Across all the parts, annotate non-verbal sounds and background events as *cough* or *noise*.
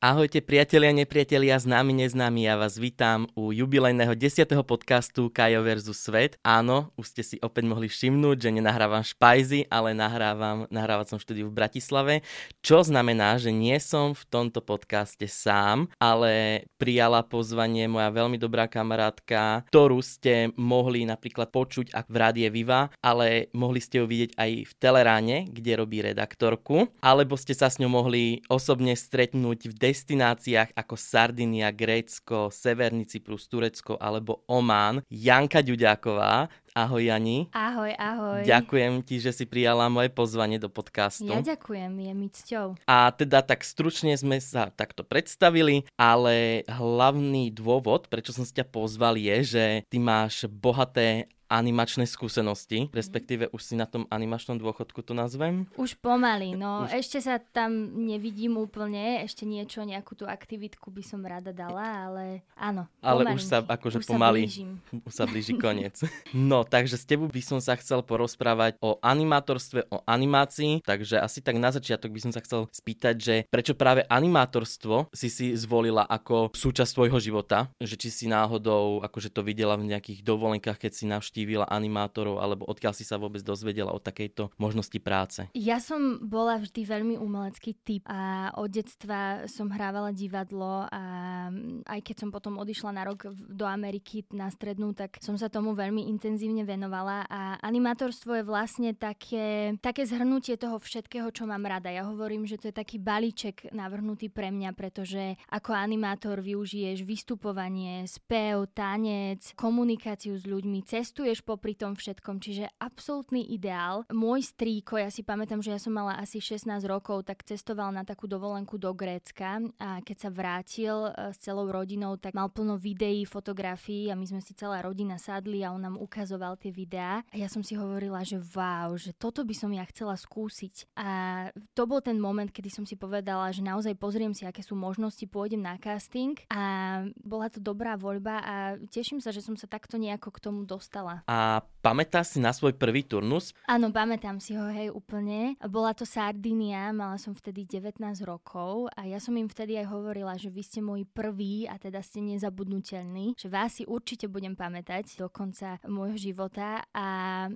Ahojte priatelia, nepriatelia, známi, neznámi, ja vás vítam u jubilejného 10. podcastu Kajo vs. Svet. Áno, už ste si opäť mohli všimnúť, že nenahrávam špajzy, ale nahrávam, nahrávať som štúdiu v Bratislave, čo znamená, že nie som v tomto podcaste sám, ale prijala pozvanie moja veľmi dobrá kamarátka, ktorú ste mohli napríklad počuť v Rádie Viva, ale mohli ste ju vidieť aj v Teleráne, kde robí redaktorku, alebo ste sa s ňou mohli osobne stretnúť v destináciách ako Sardinia, Grécko, Severný Cyprus, Turecko alebo Oman. Janka Ďuďáková, Ahoj Jani. Ahoj, ahoj. Ďakujem ti, že si prijala moje pozvanie do podcastu. Ja ďakujem, je mi cťou. A teda tak stručne sme sa takto predstavili, ale hlavný dôvod, prečo som si ťa pozval je, že ty máš bohaté animačné skúsenosti, mhm. respektíve už si na tom animačnom dôchodku to nazvem? Už pomaly, no už... ešte sa tam nevidím úplne, ešte niečo, nejakú tú aktivitku by som rada dala, ale áno. Ale už sa akože už pomaly, sa *laughs* už sa blíži koniec. no, takže s tebou by som sa chcel porozprávať o animátorstve, o animácii, takže asi tak na začiatok by som sa chcel spýtať, že prečo práve animátorstvo si si zvolila ako súčasť svojho života, že či si náhodou akože to videla v nejakých dovolenkách, keď si navštívila navštívila animátorov, alebo odkiaľ si sa vôbec dozvedela o takejto možnosti práce? Ja som bola vždy veľmi umelecký typ a od detstva som hrávala divadlo a aj keď som potom odišla na rok do Ameriky na strednú, tak som sa tomu veľmi intenzívne venovala a animátorstvo je vlastne také, také zhrnutie toho všetkého, čo mám rada. Ja hovorím, že to je taký balíček navrhnutý pre mňa, pretože ako animátor využiješ vystupovanie, spev, tanec, komunikáciu s ľuďmi, cestuješ cestuješ popri tom všetkom, čiže absolútny ideál. Môj strýko, ja si pamätám, že ja som mala asi 16 rokov, tak cestoval na takú dovolenku do Grécka a keď sa vrátil e, s celou rodinou, tak mal plno videí, fotografií a my sme si celá rodina sadli a on nám ukazoval tie videá a ja som si hovorila, že wow, že toto by som ja chcela skúsiť. A to bol ten moment, kedy som si povedala, že naozaj pozriem si, aké sú možnosti, pôjdem na casting a bola to dobrá voľba a teším sa, že som sa takto nejako k tomu dostala. A pamätáš si na svoj prvý turnus? Áno, pamätám si ho, hej, úplne. Bola to Sardinia, mala som vtedy 19 rokov a ja som im vtedy aj hovorila, že vy ste môj prvý a teda ste nezabudnutelní, že vás si určite budem pamätať do konca môjho života a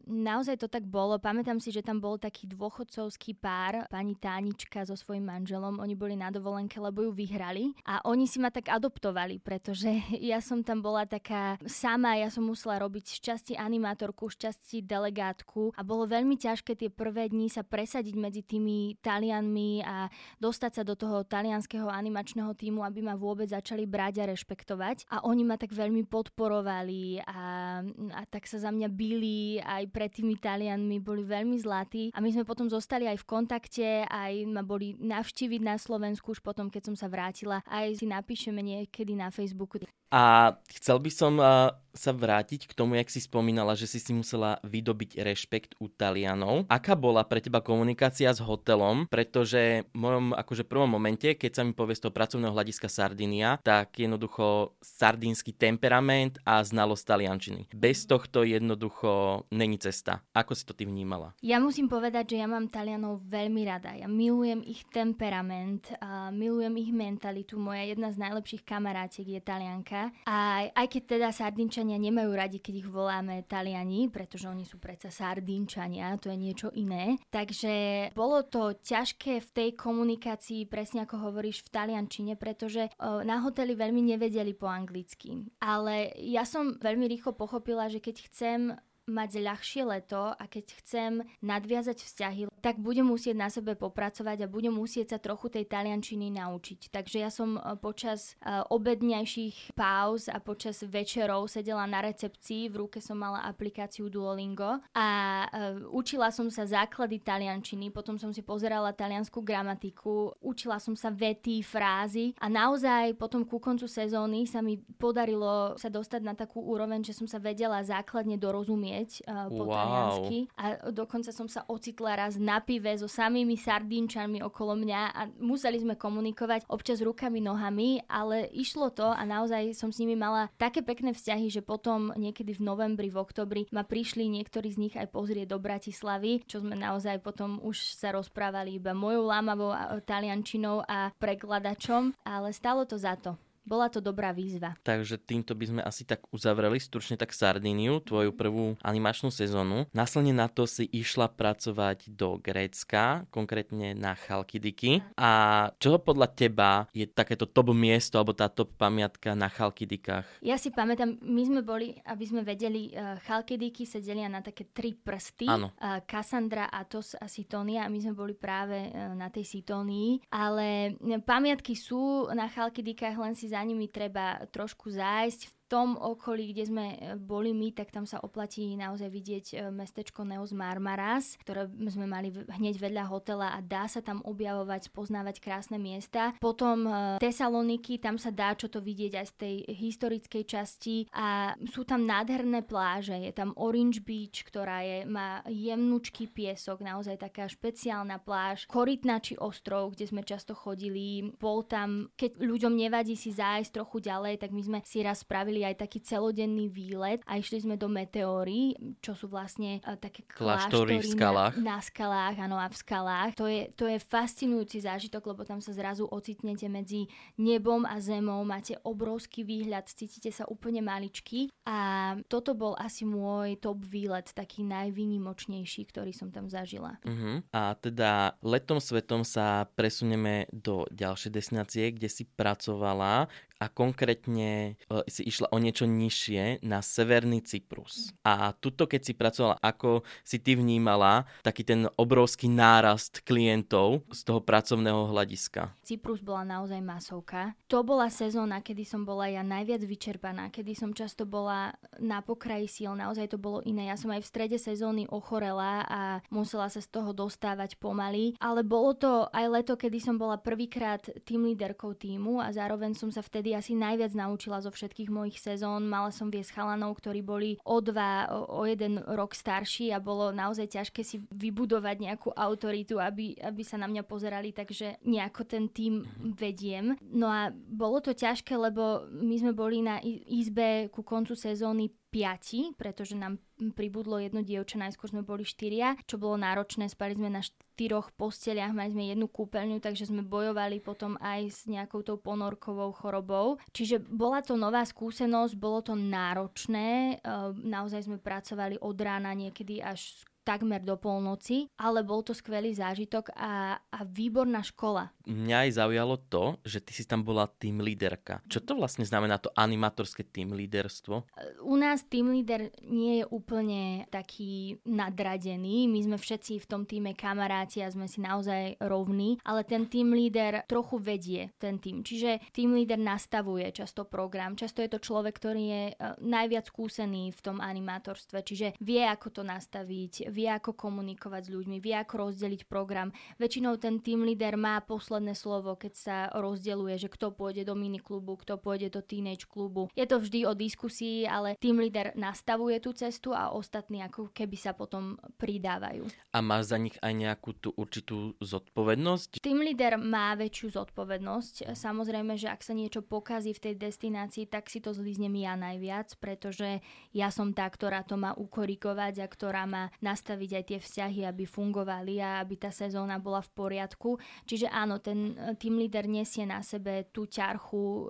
naozaj to tak bolo. Pamätám si, že tam bol taký dôchodcovský pár, pani Tánička so svojím manželom, oni boli na dovolenke, lebo ju vyhrali a oni si ma tak adoptovali, pretože *laughs* ja som tam bola taká sama, ja som musela robiť šťastie šťastí animátorku, šťastí delegátku a bolo veľmi ťažké tie prvé dni sa presadiť medzi tými Talianmi a dostať sa do toho talianského animačného týmu, aby ma vôbec začali brať a rešpektovať. A oni ma tak veľmi podporovali a, a tak sa za mňa byli aj pred tými Talianmi, boli veľmi zlatí a my sme potom zostali aj v kontakte, aj ma boli navštíviť na Slovensku už potom, keď som sa vrátila, aj si napíšeme niekedy na Facebooku. A chcel by som uh, sa vrátiť k tomu, jak si spomínala, že si si musela vydobiť rešpekt u Talianov. Aká bola pre teba komunikácia s hotelom? Pretože v mojom akože prvom momente, keď sa mi povie z toho pracovného hľadiska Sardinia, tak jednoducho sardínsky temperament a znalosť taliančiny. Bez tohto jednoducho není cesta. Ako si to ty vnímala? Ja musím povedať, že ja mám Talianov veľmi rada. Ja milujem ich temperament, a milujem ich mentalitu. Moja jedna z najlepších kamarátiek je Talianka a aj keď teda Sardinčania nemajú radi, keď ich voláme Taliani, pretože oni sú predsa Sardinčania, to je niečo iné. Takže bolo to ťažké v tej komunikácii, presne ako hovoríš, v taliančine, pretože na hoteli veľmi nevedeli po anglicky. Ale ja som veľmi rýchlo pochopila, že keď chcem mať ľahšie leto a keď chcem nadviazať vzťahy, tak budem musieť na sebe popracovať a budem musieť sa trochu tej taliančiny naučiť. Takže ja som e, počas e, obedňajších pauz a počas večerov sedela na recepcii, v ruke som mala aplikáciu Duolingo a e, učila som sa základy taliančiny, potom som si pozerala taliansku gramatiku, učila som sa vety, frázy a naozaj potom ku koncu sezóny sa mi podarilo sa dostať na takú úroveň, že som sa vedela základne dorozumieť uh, po wow. taliansky a dokonca som sa ocitla raz na pive so samými sardínčanmi okolo mňa a museli sme komunikovať občas rukami, nohami, ale išlo to a naozaj som s nimi mala také pekné vzťahy, že potom niekedy v novembri, v oktobri ma prišli niektorí z nich aj pozrieť do Bratislavy, čo sme naozaj potom už sa rozprávali iba mojou lámavou taliančinou a prekladačom, ale stalo to za to. Bola to dobrá výzva. Takže týmto by sme asi tak uzavreli stručne tak Sardíniu, tvoju prvú animačnú sezónu. Následne na to si išla pracovať do Grécka, konkrétne na Chalkidiky. A čo podľa teba je takéto top miesto alebo tá top pamiatka na Chalkidikách? Ja si pamätám, my sme boli, aby sme vedeli, uh, Chalkidiky sa delia na také tri prsty. Áno. Uh, Cassandra, Atos a Sitónia a my sme boli práve uh, na tej Sitónii. Ale pamiatky sú na Chalkidikách, len si za nimi treba trošku zájsť tom okolí, kde sme e, boli my, tak tam sa oplatí naozaj vidieť e, mestečko Neos Marmaras, ktoré sme mali hneď vedľa hotela a dá sa tam objavovať, spoznávať krásne miesta. Potom e, Tesaloniky, tam sa dá čo to vidieť aj z tej historickej časti a sú tam nádherné pláže. Je tam Orange Beach, ktorá je, má jemnúčky piesok, naozaj taká špeciálna pláž. Korytnačí ostrov, kde sme často chodili. Bol tam, keď ľuďom nevadí si zájsť trochu ďalej, tak my sme si raz spravili aj taký celodenný výlet a išli sme do meteóry, čo sú vlastne uh, také kláštory, v skalách. Na, na skalách, áno, a v skalách. To je, to je fascinujúci zážitok, lebo tam sa zrazu ocitnete medzi nebom a zemou, máte obrovský výhľad, cítite sa úplne maličky a toto bol asi môj top výlet, taký najvýnimočnejší, ktorý som tam zažila. Uh-huh. A teda letom svetom sa presuneme do ďalšej destinácie, kde si pracovala a konkrétne uh, si išla o niečo nižšie na Severný Cyprus. A tuto, keď si pracovala, ako si ty vnímala taký ten obrovský nárast klientov z toho pracovného hľadiska? Cyprus bola naozaj masovka. To bola sezóna, kedy som bola ja najviac vyčerpaná, kedy som často bola na pokraji síl, naozaj to bolo iné. Ja som aj v strede sezóny ochorela a musela sa z toho dostávať pomaly, ale bolo to aj leto, kedy som bola prvýkrát tým líderkou týmu a zároveň som sa vtedy vtedy asi najviac naučila zo všetkých mojich sezón. Mala som viesť chalanov, ktorí boli o dva, o, jeden rok starší a bolo naozaj ťažké si vybudovať nejakú autoritu, aby, aby sa na mňa pozerali, takže nejako ten tým mhm. vediem. No a bolo to ťažké, lebo my sme boli na izbe ku koncu sezóny piati, pretože nám pribudlo jedno dievča, najskôr sme boli štyria, čo bolo náročné, spali sme na štyroch posteliach, mali sme jednu kúpeľňu, takže sme bojovali potom aj s nejakou tou ponorkovou chorobou. Čiže bola to nová skúsenosť, bolo to náročné, ehm, naozaj sme pracovali od rána niekedy až takmer do polnoci, ale bol to skvelý zážitok a, a výborná škola. Mňa aj zaujalo to, že ty si tam bola tým líderka. Čo to vlastne znamená to animatorské tým líderstvo? U nás tým líder nie je úplne taký nadradený. My sme všetci v tom týme kamaráti a sme si naozaj rovní, ale ten tým líder trochu vedie ten tým. Čiže tým líder nastavuje často program. Často je to človek, ktorý je e, najviac skúsený v tom animátorstve, čiže vie, ako to nastaviť, vie ako komunikovať s ľuďmi, vie ako rozdeliť program. Väčšinou ten team leader má posledné slovo, keď sa rozdeluje, že kto pôjde do miniklubu, kto pôjde do teenage klubu. Je to vždy o diskusii, ale team leader nastavuje tú cestu a ostatní ako keby sa potom pridávajú. A máš za nich aj nejakú tú určitú zodpovednosť? Team leader má väčšiu zodpovednosť. Samozrejme, že ak sa niečo pokazí v tej destinácii, tak si to zlíznem ja najviac, pretože ja som tá, ktorá to má ukorigovať a ktorá má nastaviť nastaviť aj tie vzťahy, aby fungovali a aby tá sezóna bola v poriadku. Čiže áno, ten e, tým líder nesie na sebe tú ťarchu e,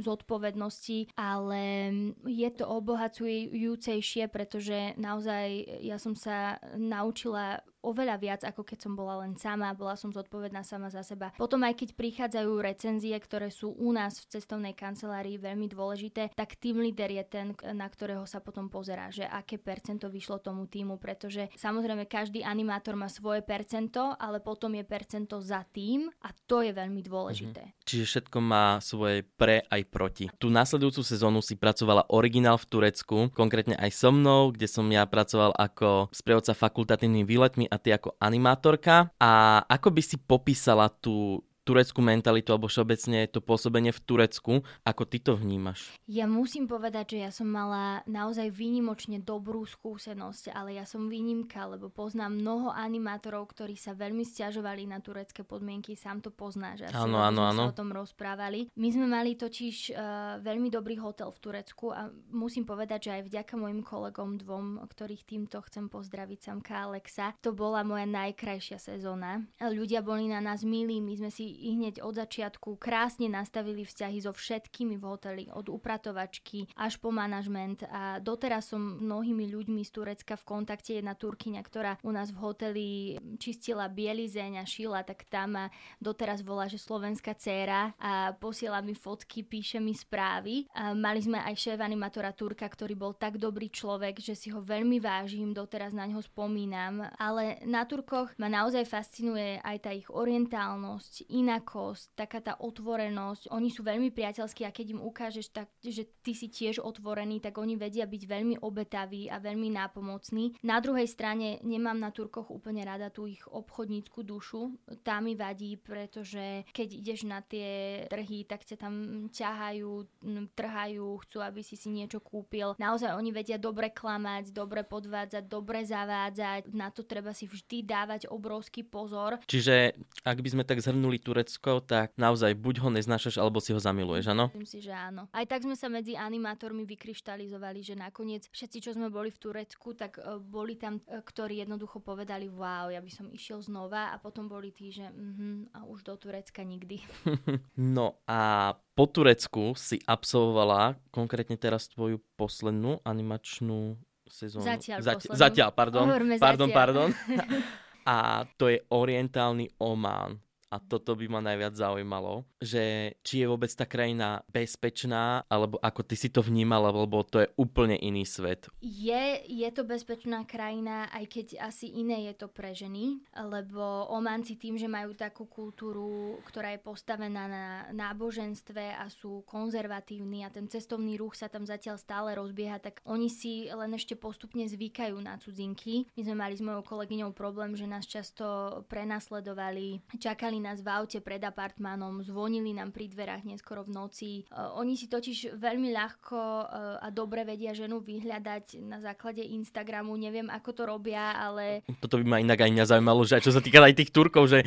zodpovednosti, ale je to obohacujúcejšie, pretože naozaj ja som sa naučila oveľa viac, ako keď som bola len sama, bola som zodpovedná sama za seba. Potom aj keď prichádzajú recenzie, ktoré sú u nás v cestovnej kancelárii veľmi dôležité, tak tým líder je ten, na ktorého sa potom pozerá, že aké percento vyšlo tomu týmu, pretože samozrejme každý animátor má svoje percento, ale potom je percento za tým a to je veľmi dôležité. Mhm. Čiže všetko má svoje pre aj proti. Tú následujúcu sezónu si pracovala originál v Turecku, konkrétne aj so mnou, kde som ja pracoval ako sprievodca fakultatívnymi výletmi a ty ako animátorka. A ako by si popísala tú tureckú mentalitu alebo všeobecne to pôsobenie v Turecku. Ako ty to vnímaš? Ja musím povedať, že ja som mala naozaj výnimočne dobrú skúsenosť, ale ja som výnimka, lebo poznám mnoho animátorov, ktorí sa veľmi stiažovali na turecké podmienky, sám to poznáš. Áno, áno, áno. o tom rozprávali. My sme mali totiž uh, veľmi dobrý hotel v Turecku a musím povedať, že aj vďaka mojim kolegom dvom, ktorých týmto chcem pozdraviť, Samka Alexa, to bola moja najkrajšia sezóna. Ľudia boli na nás milí, my sme si i hneď od začiatku krásne nastavili vzťahy so všetkými v hoteli, od upratovačky až po manažment a doteraz som mnohými ľuďmi z Turecka v kontakte. Jedna Turkyňa, ktorá u nás v hoteli čistila bielizeň a šila, tak tam ma doteraz volá, že slovenská dcéra a posiela mi fotky, píše mi správy. A mali sme aj šéf animatora Turka, ktorý bol tak dobrý človek, že si ho veľmi vážim, doteraz na ňo spomínam. Ale na Turkoch ma naozaj fascinuje aj tá ich orientálnosť, iná inakosť, taká tá otvorenosť. Oni sú veľmi priateľskí a keď im ukážeš, tak, že ty si tiež otvorený, tak oni vedia byť veľmi obetaví a veľmi nápomocní. Na druhej strane nemám na Turkoch úplne rada tú ich obchodnícku dušu. Tá mi vadí, pretože keď ideš na tie trhy, tak ťa tam ťahajú, trhajú, chcú, aby si si niečo kúpil. Naozaj oni vedia dobre klamať, dobre podvádzať, dobre zavádzať. Na to treba si vždy dávať obrovský pozor. Čiže ak by sme tak zhrnuli tú Turecko, tak naozaj buď ho neznášaš, alebo si ho zamiluješ, áno? Myslím si, že áno. Aj tak sme sa medzi animátormi vykryštalizovali, že nakoniec všetci, čo sme boli v Turecku, tak uh, boli tam, uh, ktorí jednoducho povedali, wow, ja by som išiel znova a potom boli tí, že uh-huh, a už do Turecka nikdy. *laughs* *laughs* no a po Turecku si absolvovala konkrétne teraz tvoju poslednú animačnú sezónu. Zatiaľ, Zati- zatiaľ pardon. pardon, zatiaľ. pardon. *laughs* a to je orientálny Oman a toto by ma najviac zaujímalo, že či je vôbec tá krajina bezpečná, alebo ako ty si to vnímal, lebo to je úplne iný svet. Je, je to bezpečná krajina, aj keď asi iné je to pre ženy, lebo Omanci tým, že majú takú kultúru, ktorá je postavená na náboženstve a sú konzervatívni a ten cestovný ruch sa tam zatiaľ stále rozbieha, tak oni si len ešte postupne zvykajú na cudzinky. My sme mali s mojou kolegyňou problém, že nás často prenasledovali, čakali čakali nás v aute pred apartmánom, zvonili nám pri dverách neskoro v noci. Uh, oni si totiž veľmi ľahko uh, a dobre vedia ženu vyhľadať na základe Instagramu. Neviem, ako to robia, ale... Toto by ma inak aj mňa zaujímalo, že čo sa týka aj tých Turkov, že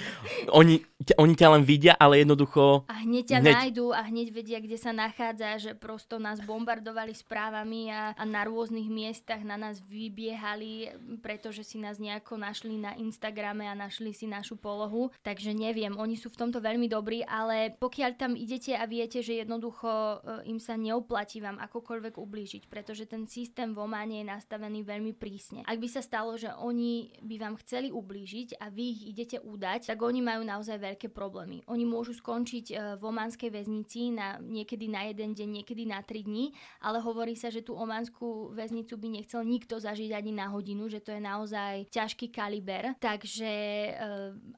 oni, oni ťa len vidia, ale jednoducho... A hneď ťa hneď... nájdú a hneď vedia, kde sa nachádza, že prosto nás bombardovali správami a, a na rôznych miestach na nás vybiehali, pretože si nás nejako našli na Instagrame a našli si našu polohu. Takže neviem, neviem, oni sú v tomto veľmi dobrí, ale pokiaľ tam idete a viete, že jednoducho e, im sa neoplatí vám akokoľvek ublížiť, pretože ten systém v Ománe je nastavený veľmi prísne. Ak by sa stalo, že oni by vám chceli ublížiť a vy ich idete udať, tak oni majú naozaj veľké problémy. Oni môžu skončiť e, v ománskej väznici na, niekedy na jeden deň, niekedy na tri dní, ale hovorí sa, že tú ománskú väznicu by nechcel nikto zažiť ani na hodinu, že to je naozaj ťažký kaliber. Takže e,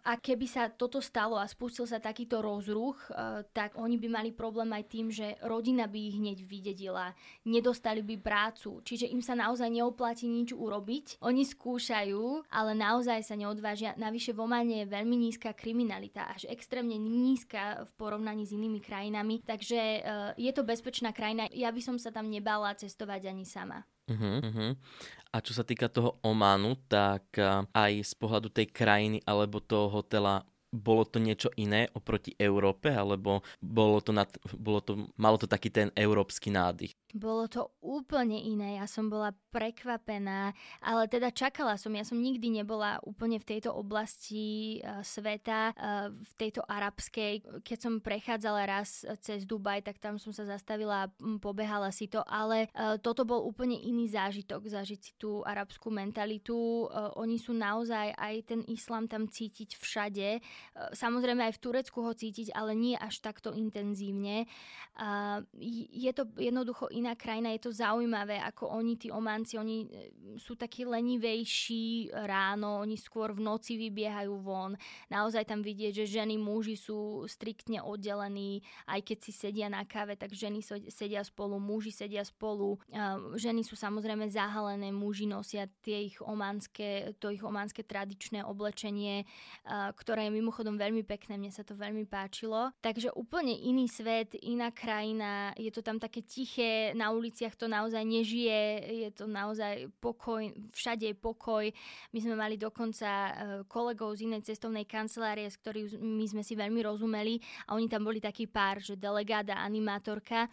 a keby sa toto stalo a spustil sa takýto rozruch, e, tak oni by mali problém aj tým, že rodina by ich hneď vydedila, nedostali by prácu, čiže im sa naozaj neoplatí nič urobiť. Oni skúšajú, ale naozaj sa neodvážia. Navyše v Omane je veľmi nízka kriminalita, až extrémne nízka v porovnaní s inými krajinami, takže e, je to bezpečná krajina. Ja by som sa tam nebala cestovať ani sama. Uh-huh, uh-huh. A čo sa týka toho Ománu, tak e, aj z pohľadu tej krajiny alebo toho hotela bolo to niečo iné oproti Európe, alebo bolo to, nad, bolo to, malo to taký ten európsky nádych? Bolo to úplne iné, ja som bola prekvapená, ale teda čakala som, ja som nikdy nebola úplne v tejto oblasti uh, sveta, uh, v tejto arabskej. Keď som prechádzala raz cez Dubaj, tak tam som sa zastavila a pobehala si to, ale uh, toto bol úplne iný zážitok, zažiť si tú arabskú mentalitu. Oni sú naozaj, aj ten islám tam cítiť všade. Samozrejme aj v Turecku ho cítiť, ale nie až takto intenzívne. Je to jednoducho iné iná krajina, je to zaujímavé, ako oni, tí Ománci, oni e, sú takí lenivejší ráno, oni skôr v noci vybiehajú von. Naozaj tam vidieť, že ženy, muži sú striktne oddelení, aj keď si sedia na káve, tak ženy sedia spolu, muži sedia spolu. Ženy sú samozrejme zahalené, muži nosia tie ich ománske, to ich ománske tradičné oblečenie, ktoré je mimochodom veľmi pekné, mne sa to veľmi páčilo. Takže úplne iný svet, iná krajina, je to tam také tiché, na uliciach to naozaj nežije, je to naozaj pokoj, všade je pokoj. My sme mali dokonca e, kolegov z inej cestovnej kancelárie, s ktorými sme si veľmi rozumeli a oni tam boli taký pár, že delegáda, animátorka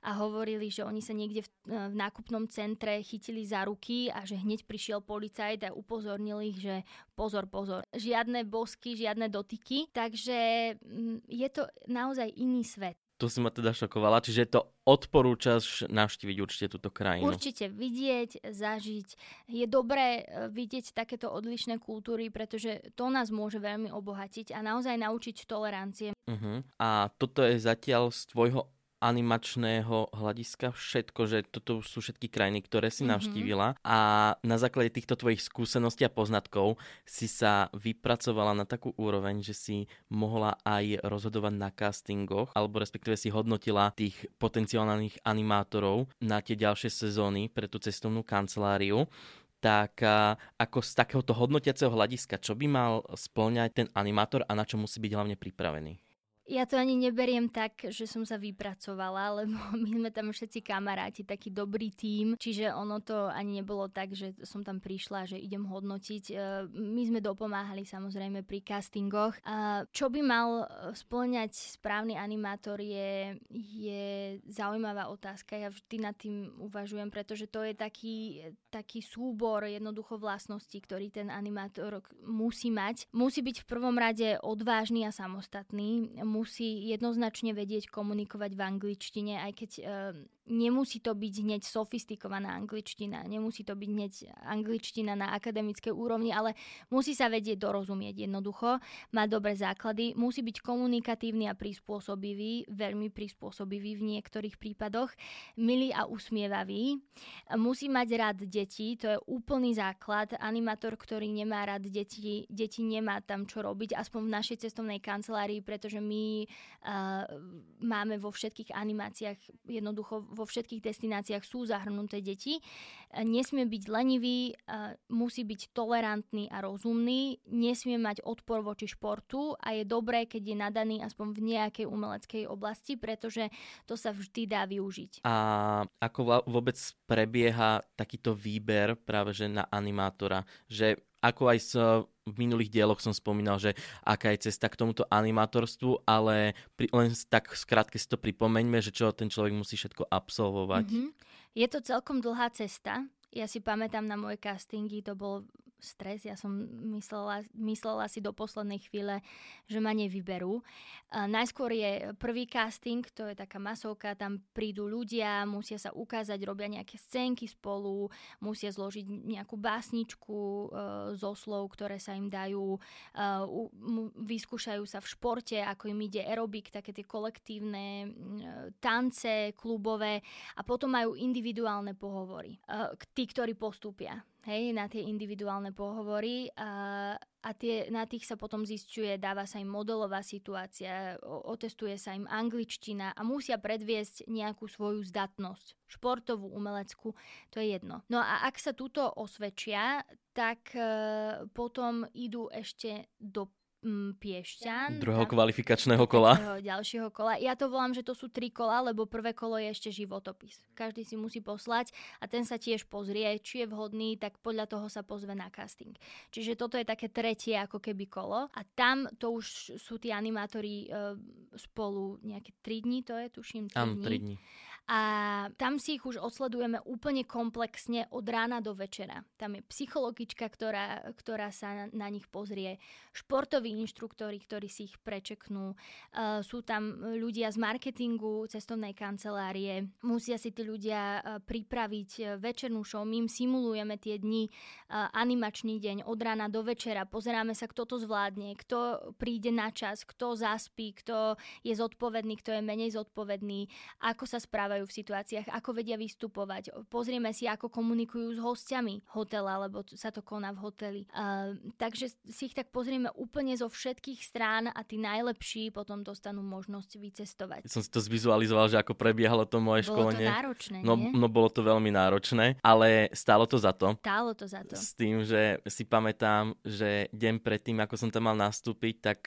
a hovorili, že oni sa niekde v, e, v nákupnom centre chytili za ruky a že hneď prišiel policajt a upozornil ich, že pozor, pozor, žiadne bosky, žiadne dotyky, takže mm, je to naozaj iný svet. To si ma teda šokovala, čiže to odporúčaš navštíviť určite túto krajinu. Určite vidieť, zažiť. Je dobré e, vidieť takéto odlišné kultúry, pretože to nás môže veľmi obohatiť a naozaj naučiť tolerancie. Uh-huh. A toto je zatiaľ z tvojho animačného hľadiska všetko, že toto sú všetky krajiny, ktoré si mm-hmm. navštívila a na základe týchto tvojich skúseností a poznatkov si sa vypracovala na takú úroveň, že si mohla aj rozhodovať na castingoch, alebo respektíve si hodnotila tých potenciálnych animátorov na tie ďalšie sezóny pre tú cestovnú kanceláriu tak ako z takéhoto hodnotiaceho hľadiska, čo by mal splňať ten animátor a na čo musí byť hlavne pripravený? Ja to ani neberiem tak, že som sa vypracovala, lebo *laughs* my sme tam všetci kamaráti, taký dobrý tím, čiže ono to ani nebolo tak, že som tam prišla, že idem hodnotiť. E, my sme dopomáhali samozrejme pri castingoch. Čo by mal e, splňať správny animátor je, je zaujímavá otázka. Ja vždy nad tým uvažujem, pretože to je taký, taký súbor jednoducho vlastností, ktorý ten animátor musí mať. Musí byť v prvom rade odvážny a samostatný musí jednoznačne vedieť komunikovať v angličtine, aj keď e, nemusí to byť hneď sofistikovaná angličtina, nemusí to byť hneď angličtina na akademickej úrovni, ale musí sa vedieť dorozumieť jednoducho, má dobré základy, musí byť komunikatívny a prispôsobivý, veľmi prispôsobivý v niektorých prípadoch, milý a usmievavý, musí mať rád deti, to je úplný základ, animátor, ktorý nemá rád deti, deti nemá tam čo robiť, aspoň v našej cestovnej kancelárii, pretože my uh, máme vo všetkých animáciách jednoducho vo všetkých destináciách sú zahrnuté deti. E, nesmie byť lenivý, e, musí byť tolerantný a rozumný, nesmie mať odpor voči športu a je dobré, keď je nadaný aspoň v nejakej umeleckej oblasti, pretože to sa vždy dá využiť. A ako vôbec prebieha takýto výber práve že na animátora, že ako aj s, v minulých dieloch som spomínal, že aká je cesta k tomuto animátorstvu, ale pri, len tak skrátke si to pripomeňme, že čo ten človek musí všetko absolvovať. Mm-hmm. Je to celkom dlhá cesta. Ja si pamätám na moje castingy, to bol stres. Ja som myslela, myslela si do poslednej chvíle, že ma nevyberú. najskôr je prvý casting, to je taká masovka, tam prídu ľudia, musia sa ukázať, robia nejaké scénky spolu, musia zložiť nejakú básničku e, zo slov, ktoré sa im dajú, e, vyskúšajú sa v športe, ako im ide aerobik, také tie kolektívne e, tance klubové a potom majú individuálne pohovory. Tí, ktorí postúpia hej, na tie individuálne pohovory a, a tie, na tých sa potom zistuje, dáva sa im modelová situácia, otestuje sa im angličtina a musia predviesť nejakú svoju zdatnosť, športovú, umeleckú, to je jedno. No a ak sa túto osvedčia, tak e, potom idú ešte do Piešťan. Druhého tam, kvalifikačného kola. Ďalšieho kola. Ja to volám, že to sú tri kola, lebo prvé kolo je ešte životopis. Každý si musí poslať a ten sa tiež pozrie, či je vhodný, tak podľa toho sa pozve na casting. Čiže toto je také tretie ako keby kolo a tam to už sú tí animátori e, spolu nejaké tri dní, to je tuším 3 Am, dní. 3 dní a tam si ich už odsledujeme úplne komplexne od rána do večera. Tam je psychologička, ktorá, ktorá sa na, na nich pozrie, športoví inštruktori, ktorí si ich prečeknú, uh, sú tam ľudia z marketingu cestovnej kancelárie, musia si tí ľudia uh, pripraviť uh, večernú show, my im simulujeme tie dni, animačný deň od rána do večera, pozeráme sa, kto to zvládne, kto príde na čas, kto zaspí, kto je zodpovedný, kto je menej zodpovedný, ako sa správajú v situáciách, ako vedia vystupovať. Pozrieme si, ako komunikujú s hostiami hotela, lebo sa to koná v hoteli. Takže si ich tak pozrieme úplne zo všetkých strán a tí najlepší potom dostanú možnosť vycestovať. Som si to zvizualizoval, že ako prebiehalo to moje bolo školenie. Bolo to náročné, no, nie? no bolo to veľmi náročné, ale stálo to za to. Stálo to za to. S tým, že si pamätám, že deň predtým, ako som tam mal nastúpiť, tak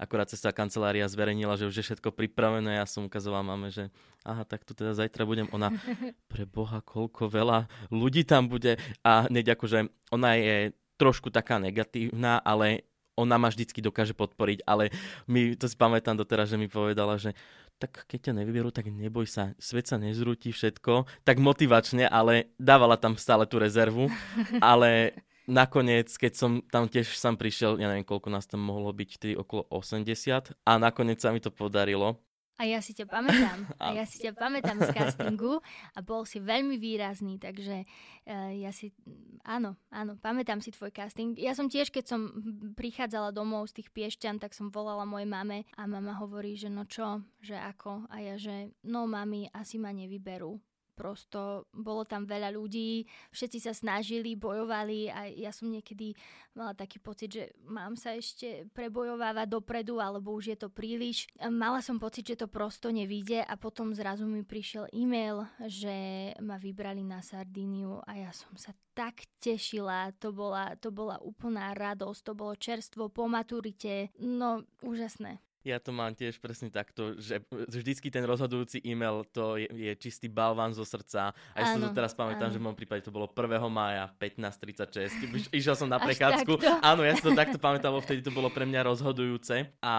akorát cestová kancelária zverejnila, že už je všetko pripravené. Ja som ukazoval máme, že aha, tak tu teda zajtra budem. Ona, *laughs* pre Boha, koľko veľa ľudí tam bude. A hneď akože ona je trošku taká negatívna, ale ona ma vždycky dokáže podporiť, ale my, to si pamätám doteraz, že mi povedala, že tak keď ťa nevyberú, tak neboj sa, svet sa nezrúti všetko, tak motivačne, ale dávala tam stále tú rezervu, *laughs* ale nakoniec, keď som tam tiež sám prišiel, ja neviem, koľko nás tam mohlo byť, vtedy okolo 80 a nakoniec sa mi to podarilo a ja si ťa pamätám. *laughs* A ja si ťa pamätám z castingu a bol si veľmi výrazný, takže uh, ja si, áno, áno, pamätám si tvoj casting. Ja som tiež, keď som prichádzala domov z tých piešťan, tak som volala mojej mame a mama hovorí, že no čo, že ako? A ja, že no mami, asi ma nevyberú prosto bolo tam veľa ľudí, všetci sa snažili, bojovali a ja som niekedy mala taký pocit, že mám sa ešte prebojovávať dopredu, alebo už je to príliš. Mala som pocit, že to prosto nevíde a potom zrazu mi prišiel e-mail, že ma vybrali na Sardíniu a ja som sa tak tešila, to bola, to bola úplná radosť, to bolo čerstvo po maturite, no úžasné. Ja to mám tiež presne takto, že vždycky ten rozhodujúci e-mail to je, je čistý balván zo srdca. A ja sa to teraz pamätám, áno. že v môjom prípade to bolo 1. mája 15.36. Išiel som na *laughs* prechádzku. *laughs* Áno, ja si to takto pamätám, vtedy to bolo pre mňa rozhodujúce. A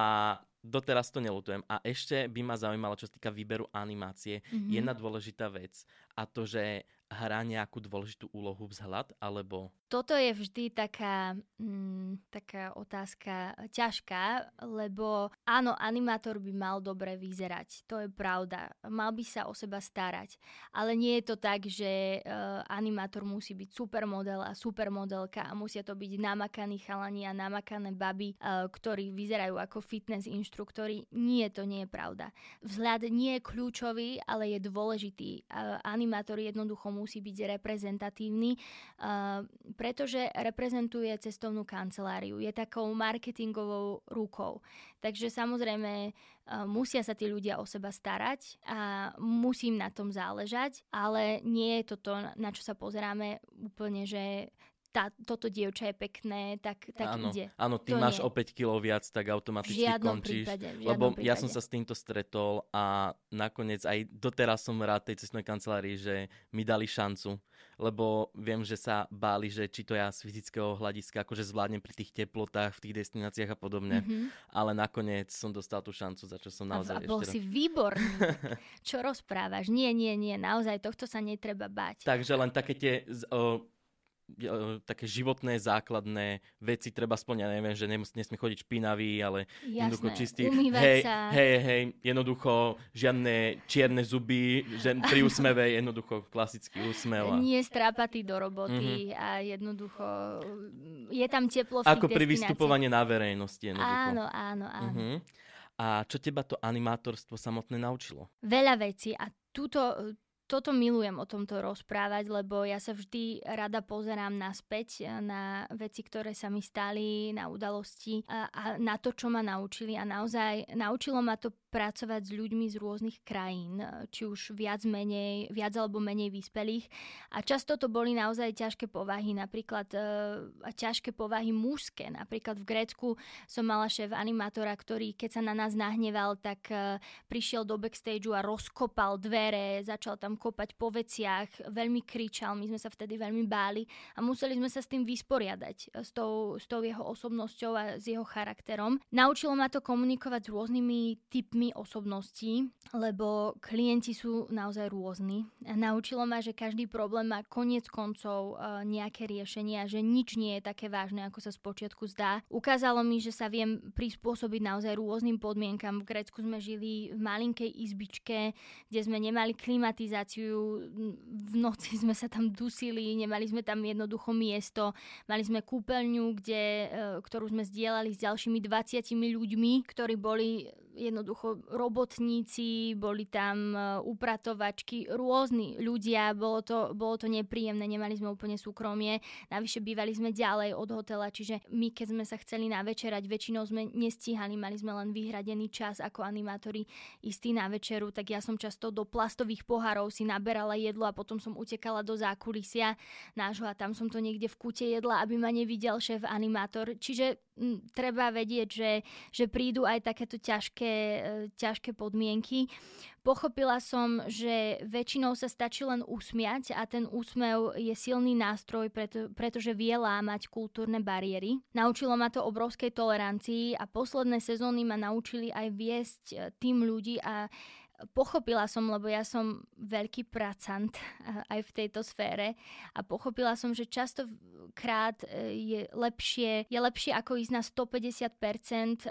doteraz to nelutujem. A ešte by ma zaujímalo, čo sa týka výberu animácie, mm-hmm. jedna dôležitá vec. A to, že hrá nejakú dôležitú úlohu vzhľad, alebo... Toto je vždy taká, mm, taká otázka ťažká, lebo áno, animátor by mal dobre vyzerať, to je pravda. Mal by sa o seba starať, ale nie je to tak, že uh, animátor musí byť supermodel a supermodelka a musia to byť namakaní chalani a namakané baby, uh, ktorí vyzerajú ako fitness inštruktori. Nie, to nie je pravda. Vzhľad nie je kľúčový, ale je dôležitý. Uh, animátor jednoducho musí byť reprezentatívny, uh, pretože reprezentuje cestovnú kanceláriu. Je takou marketingovou rukou. Takže samozrejme uh, musia sa tí ľudia o seba starať a musím na tom záležať, ale nie je to to, na čo sa pozeráme úplne, že tá, toto dievča je pekné, tak, tak áno, ide. Áno, ty to máš nie. o 5 kg viac, tak automaticky žiadnom končíš. Prípade, lebo prípade. ja som sa s týmto stretol a nakoniec aj doteraz som rád tej cestnej kancelárii, že mi dali šancu. Lebo viem, že sa báli, že či to ja z fyzického hľadiska akože zvládnem pri tých teplotách, v tých destináciách a podobne. Mm-hmm. Ale nakoniec som dostal tú šancu, za čo som naozaj a, bol ešte... si výborný. *laughs* čo rozprávaš? Nie, nie, nie. Naozaj tohto sa netreba bať. Takže len také tie... E, také životné, základné veci treba splňať. Neviem, že nemus- nesmie chodiť špinavý, ale Jasné, jednoducho čistý. Hej, sa. hej, hej, jednoducho žiadne čierne zuby, že *laughs* pri úsmeve jednoducho klasický úsmev. A... Nie strápatý do roboty mm-hmm. a jednoducho je tam teplo v Ako pri vystupovaní na verejnosti jednoducho. Áno, áno, áno. Mm-hmm. A čo teba to animátorstvo samotné naučilo? Veľa vecí a túto, toto milujem o tomto rozprávať, lebo ja sa vždy rada pozerám naspäť na veci, ktoré sa mi stali, na udalosti a, a na to, čo ma naučili. A naozaj naučilo ma to pracovať s ľuďmi z rôznych krajín, či už viac, menej, viac alebo menej vyspelých. A často to boli naozaj ťažké povahy, napríklad uh, ťažké povahy mužské. Napríklad v Grécku som mala šéf animátora, ktorý keď sa na nás nahneval, tak uh, prišiel do backstageu a rozkopal dvere, začal tam kopať po veciach, veľmi kričal, my sme sa vtedy veľmi báli a museli sme sa s tým vysporiadať, s tou, s tou jeho osobnosťou a s jeho charakterom. Naučilo ma to komunikovať s rôznymi typmi osobností, lebo klienti sú naozaj rôzni. Naučilo ma, že každý problém má koniec koncov e, nejaké riešenie že nič nie je také vážne, ako sa spočiatku zdá. Ukázalo mi, že sa viem prispôsobiť naozaj rôznym podmienkam. V Grécku sme žili v malinkej izbičke, kde sme nemali klimatizáciu, v noci sme sa tam dusili, nemali sme tam jednoducho miesto, mali sme kúpeľňu, kde, e, ktorú sme zdieľali s ďalšími 20 ľuďmi, ktorí boli jednoducho robotníci, boli tam e, upratovačky, rôzni ľudia, bolo to, bolo to nepríjemné, nemali sme úplne súkromie, navyše bývali sme ďalej od hotela, čiže my keď sme sa chceli navečerať, väčšinou sme nestíhali, mali sme len vyhradený čas ako animátori istý na večeru, tak ja som často do plastových pohárov si naberala jedlo a potom som utekala do zákulisia nášho a tam som to niekde v kute jedla, aby ma nevidel šéf animátor. Čiže treba vedieť, že, že prídu aj takéto ťažké e, ťažké podmienky. Pochopila som, že väčšinou sa stačí len usmiať a ten úsmev je silný nástroj, preto, pretože vie lámať kultúrne bariéry. Naučilo ma to obrovskej tolerancii a posledné sezóny ma naučili aj viesť e, tým ľudí a pochopila som, lebo ja som veľký pracant aj v tejto sfére. A pochopila som, že častokrát e, je lepšie, je lepšie ako ísť na 150%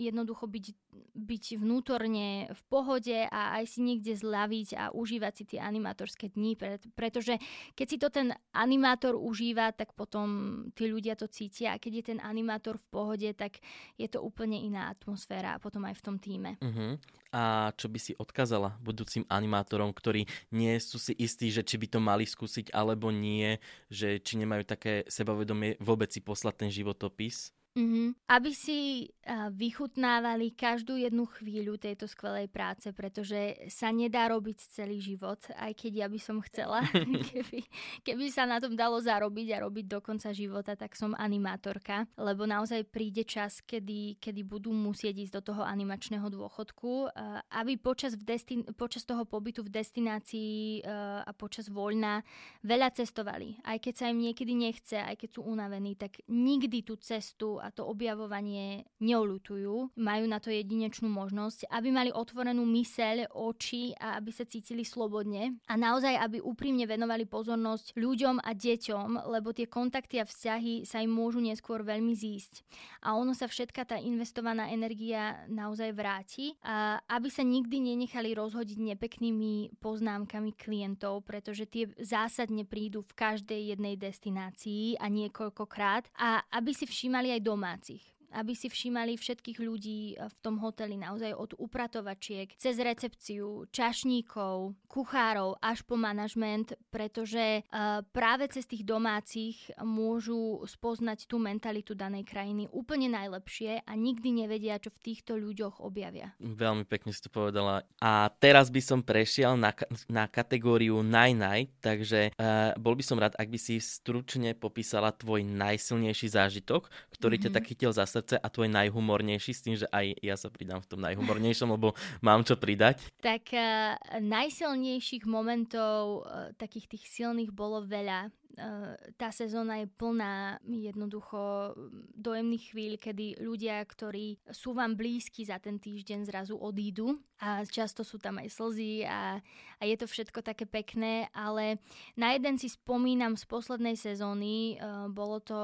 jednoducho byť byť vnútorne v pohode a aj si niekde zľaviť a užívať si tie animátorské dni, pretože keď si to ten animátor užíva, tak potom tí ľudia to cítia a keď je ten animátor v pohode, tak je to úplne iná atmosféra a potom aj v tom týme. Uh-huh. A čo by si odkazala budúcim animátorom, ktorí nie sú si istí, že či by to mali skúsiť alebo nie, že či nemajú také sebavedomie vôbec si poslať ten životopis? Mm-hmm. Aby si uh, vychutnávali každú jednu chvíľu tejto skvelej práce, pretože sa nedá robiť celý život, aj keď ja by som chcela. *laughs* *laughs* keby, keby sa na tom dalo zarobiť a robiť do konca života, tak som animátorka, lebo naozaj príde čas, kedy, kedy budú musieť ísť do toho animačného dôchodku, uh, aby počas, v destin- počas toho pobytu v destinácii uh, a počas voľna veľa cestovali. Aj keď sa im niekedy nechce, aj keď sú unavení, tak nikdy tú cestu a to objavovanie neolutujú, majú na to jedinečnú možnosť, aby mali otvorenú myseľ, oči a aby sa cítili slobodne. A naozaj, aby úprimne venovali pozornosť ľuďom a deťom, lebo tie kontakty a vzťahy sa im môžu neskôr veľmi zísť. A ono sa všetka tá investovaná energia naozaj vráti, a aby sa nikdy nenechali rozhodiť nepeknými poznámkami klientov, pretože tie zásadne prídu v každej jednej destinácii a niekoľkokrát. A aby si všímali aj domácich aby si všímali všetkých ľudí v tom hoteli naozaj od upratovačiek, cez recepciu, čašníkov, kuchárov až po manažment, pretože uh, práve cez tých domácich môžu spoznať tú mentalitu danej krajiny úplne najlepšie a nikdy nevedia, čo v týchto ľuďoch objavia. Veľmi pekne si to povedala. A teraz by som prešiel na, na kategóriu naj-naj, takže uh, bol by som rád, ak by si stručne popísala tvoj najsilnejší zážitok, ktorý mm-hmm. ťa tak chytil za srdce a tvoj najhumornejší s tým, že aj ja sa pridám v tom najhumornejšom, lebo mám čo pridať? Tak uh, najsilnejších momentov, uh, takých tých silných bolo veľa. Uh, tá sezóna je plná jednoducho dojemných chvíľ, kedy ľudia, ktorí sú vám blízki za ten týždeň zrazu odídu. A často sú tam aj slzy a, a je to všetko také pekné, ale na jeden si spomínam z poslednej sezóny, uh, bolo to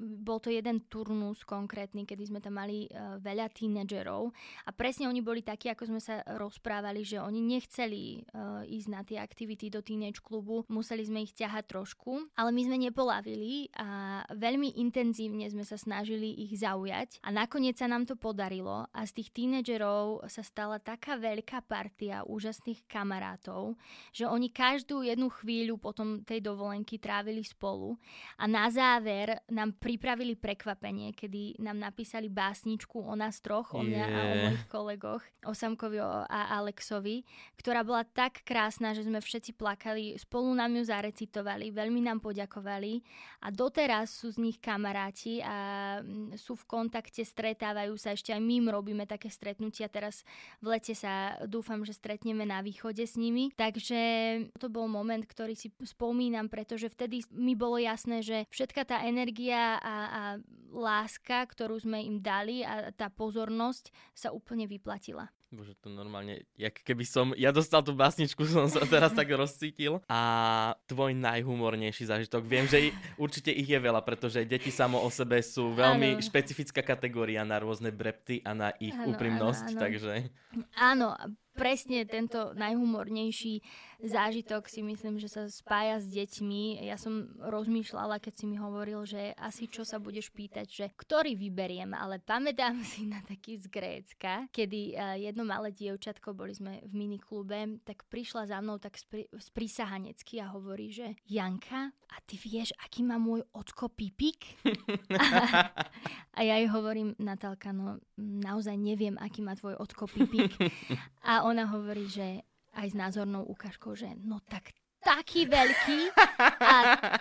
bol to jeden turnus konkrétny, kedy sme tam mali uh, veľa tínedžerov. A presne oni boli takí, ako sme sa rozprávali, že oni nechceli ísť na tie aktivity do teenage klubu, museli sme ich ťahať trošku ale my sme nepolavili a veľmi intenzívne sme sa snažili ich zaujať a nakoniec sa nám to podarilo a z tých tínedžerov sa stala taká veľká partia úžasných kamarátov, že oni každú jednu chvíľu potom tej dovolenky trávili spolu a na záver nám pripravili prekvapenie, kedy nám napísali básničku o nás troch, o mňa yeah. a o mojich kolegoch, o Samkovi a Alexovi, ktorá bola tak krásna, že sme všetci plakali, spolu nám ju zarecitovali, veľmi nám poďakovali a doteraz sú z nich kamaráti a mm, sú v kontakte, stretávajú sa, ešte aj my robíme také stretnutia, teraz v lete sa dúfam, že stretneme na východe s nimi, takže to bol moment, ktorý si spomínam, pretože vtedy mi bolo jasné, že všetka tá energia a, a láska, ktorú sme im dali a tá pozornosť sa úplne vyplatila. Bože, to normálne, jak keby som, ja dostal tú básničku, *laughs* som sa teraz tak rozcítil. A tvoj najhumornejší zážitok, viem, že určite ich je veľa, pretože deti samo o sebe sú veľmi ano. špecifická kategória na rôzne brepty a na ich ano, úprimnosť, ano, ano. takže... Áno, presne tento najhumornejší zážitok si myslím, že sa spája s deťmi. Ja som rozmýšľala, keď si mi hovoril, že asi čo sa budeš pýtať, že ktorý vyberiem, ale pamätám *laughs* si na taký z Grécka, kedy eh, jedno malé dievčatko, boli sme v miniklube, tak prišla za mnou tak sprísahanecky a hovorí, že Janka, a ty vieš, aký má môj ocko pipik? *laughs* a ja jej hovorím, Natálka, no naozaj neviem, aký má tvoj ocko pipik. A ona hovorí, že aj s názornou ukážkou, že no tak taký veľký a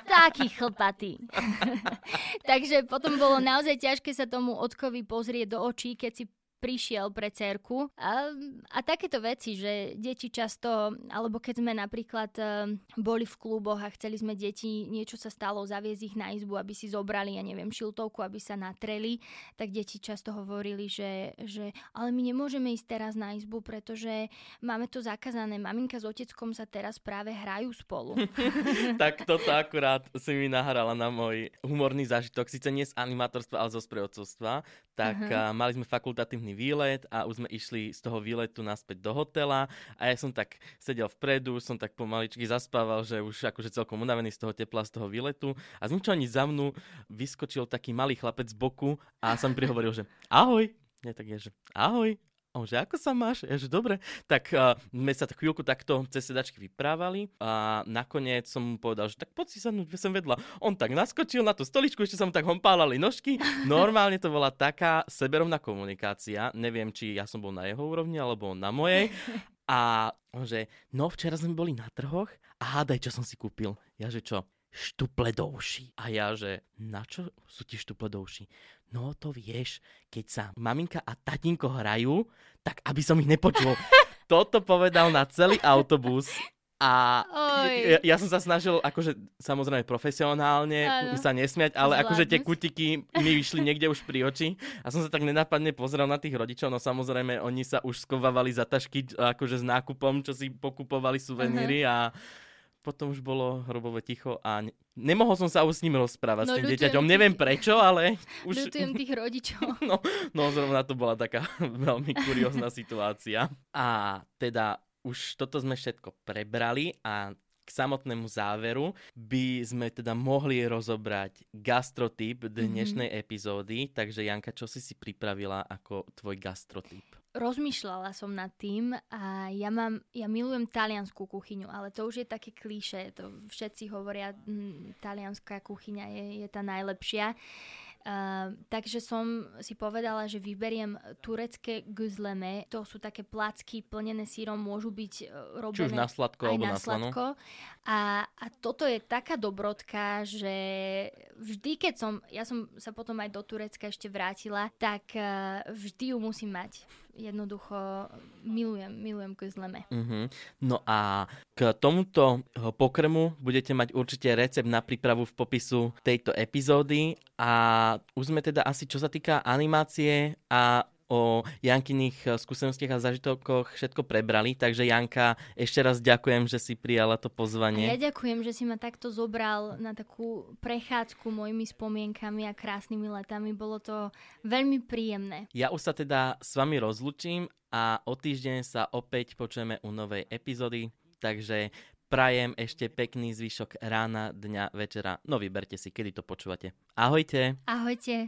taký chlpatý. *laughs* *laughs* Takže potom bolo naozaj ťažké sa tomu odkovi pozrieť do očí, keď si prišiel pre cerku. A, a takéto veci, že deti často, alebo keď sme napríklad uh, boli v kluboch a chceli sme deti, niečo sa stalo, zaviesť ich na izbu, aby si zobrali, ja neviem, šiltovku, aby sa natreli, tak deti často hovorili, že, že ale my nemôžeme ísť teraz na izbu, pretože máme to zakázané. Maminka s oteckom sa teraz práve hrajú spolu. *laughs* *laughs* tak toto akurát si mi nahrala na môj humorný zážitok, síce nie z animátorstva, ale zo sprievodcovstva. Tak uh-huh. mali sme fakultatívny pekný výlet a už sme išli z toho výletu naspäť do hotela a ja som tak sedel vpredu, som tak pomaličky zaspával, že už akože celkom unavený z toho tepla, z toho výletu a z ničoho za mnou vyskočil taký malý chlapec z boku a som prihovoril, že ahoj. Nie, tak je, že ahoj. On že ako sa máš? Ja že dobre. Tak uh, sme sa tak chvíľku takto cez sedačky vyprávali a nakoniec som mu povedal, že tak poď si sadnúť som vedľa. On tak naskočil na tú stoličku, ešte som tak hompálali nožky. Normálne to bola taká seberovná komunikácia. Neviem, či ja som bol na jeho úrovni alebo na mojej. A on že, no včera sme boli na trhoch a hádaj, čo som si kúpil. Ja že čo? Štuple do uší. A ja, že na čo sú ti štuple do uší? No to vieš, keď sa maminka a tatínko hrajú, tak aby som ich nepočul. *laughs* Toto povedal na celý autobus a ja, ja som sa snažil, akože samozrejme profesionálne ano. sa nesmiať, ale Zvládnuť. akože tie kutiky mi vyšli niekde už pri oči a som sa tak nenápadne pozrel na tých rodičov, no samozrejme oni sa už skovávali za tašky akože s nákupom, čo si pokupovali suveníry uh-huh. a potom už bolo hrobové ticho a ne- nemohol som sa už s ním rozprávať no, s tým dieťaťom. Tých... Neviem prečo, ale *laughs* už... Ľutujem tých rodičov. *laughs* no, no zrovna to bola taká *laughs* veľmi kuriózna situácia. A teda už toto sme všetko prebrali a k samotnému záveru by sme teda mohli rozobrať gastrotyp dnešnej mm-hmm. epizódy. Takže Janka, čo si si pripravila ako tvoj gastrotyp? Rozmýšľala som nad tým a ja mám, ja milujem talianskú kuchyňu, ale to už je také klíše, to všetci hovoria, hm, talianská kuchyňa je, je tá najlepšia. Uh, takže som si povedala, že vyberiem turecké guzleme. To sú také placky plnené sírom, môžu byť robené Či už na sladko aj alebo na sladko. A, a toto je taká dobrotka, že vždy, keď som, ja som sa potom aj do Turecka ešte vrátila, tak uh, vždy ju musím mať jednoducho milujem, milujem kuzleme. Uh-huh. No a k tomuto pokrmu budete mať určite recept na prípravu v popisu tejto epizódy a už sme teda asi, čo sa týka animácie a o Jankyných eh, skúsenostiach a zažitokoch všetko prebrali, takže Janka, ešte raz ďakujem, že si prijala to pozvanie. A ja ďakujem, že si ma takto zobral na takú prechádzku mojimi spomienkami a krásnymi letami. Bolo to veľmi príjemné. Ja už sa teda s vami rozlučím a o týždeň sa opäť počujeme u novej epizódy, takže prajem ešte pekný zvyšok rána, dňa, večera. No vyberte si, kedy to počúvate. Ahojte. Ahojte.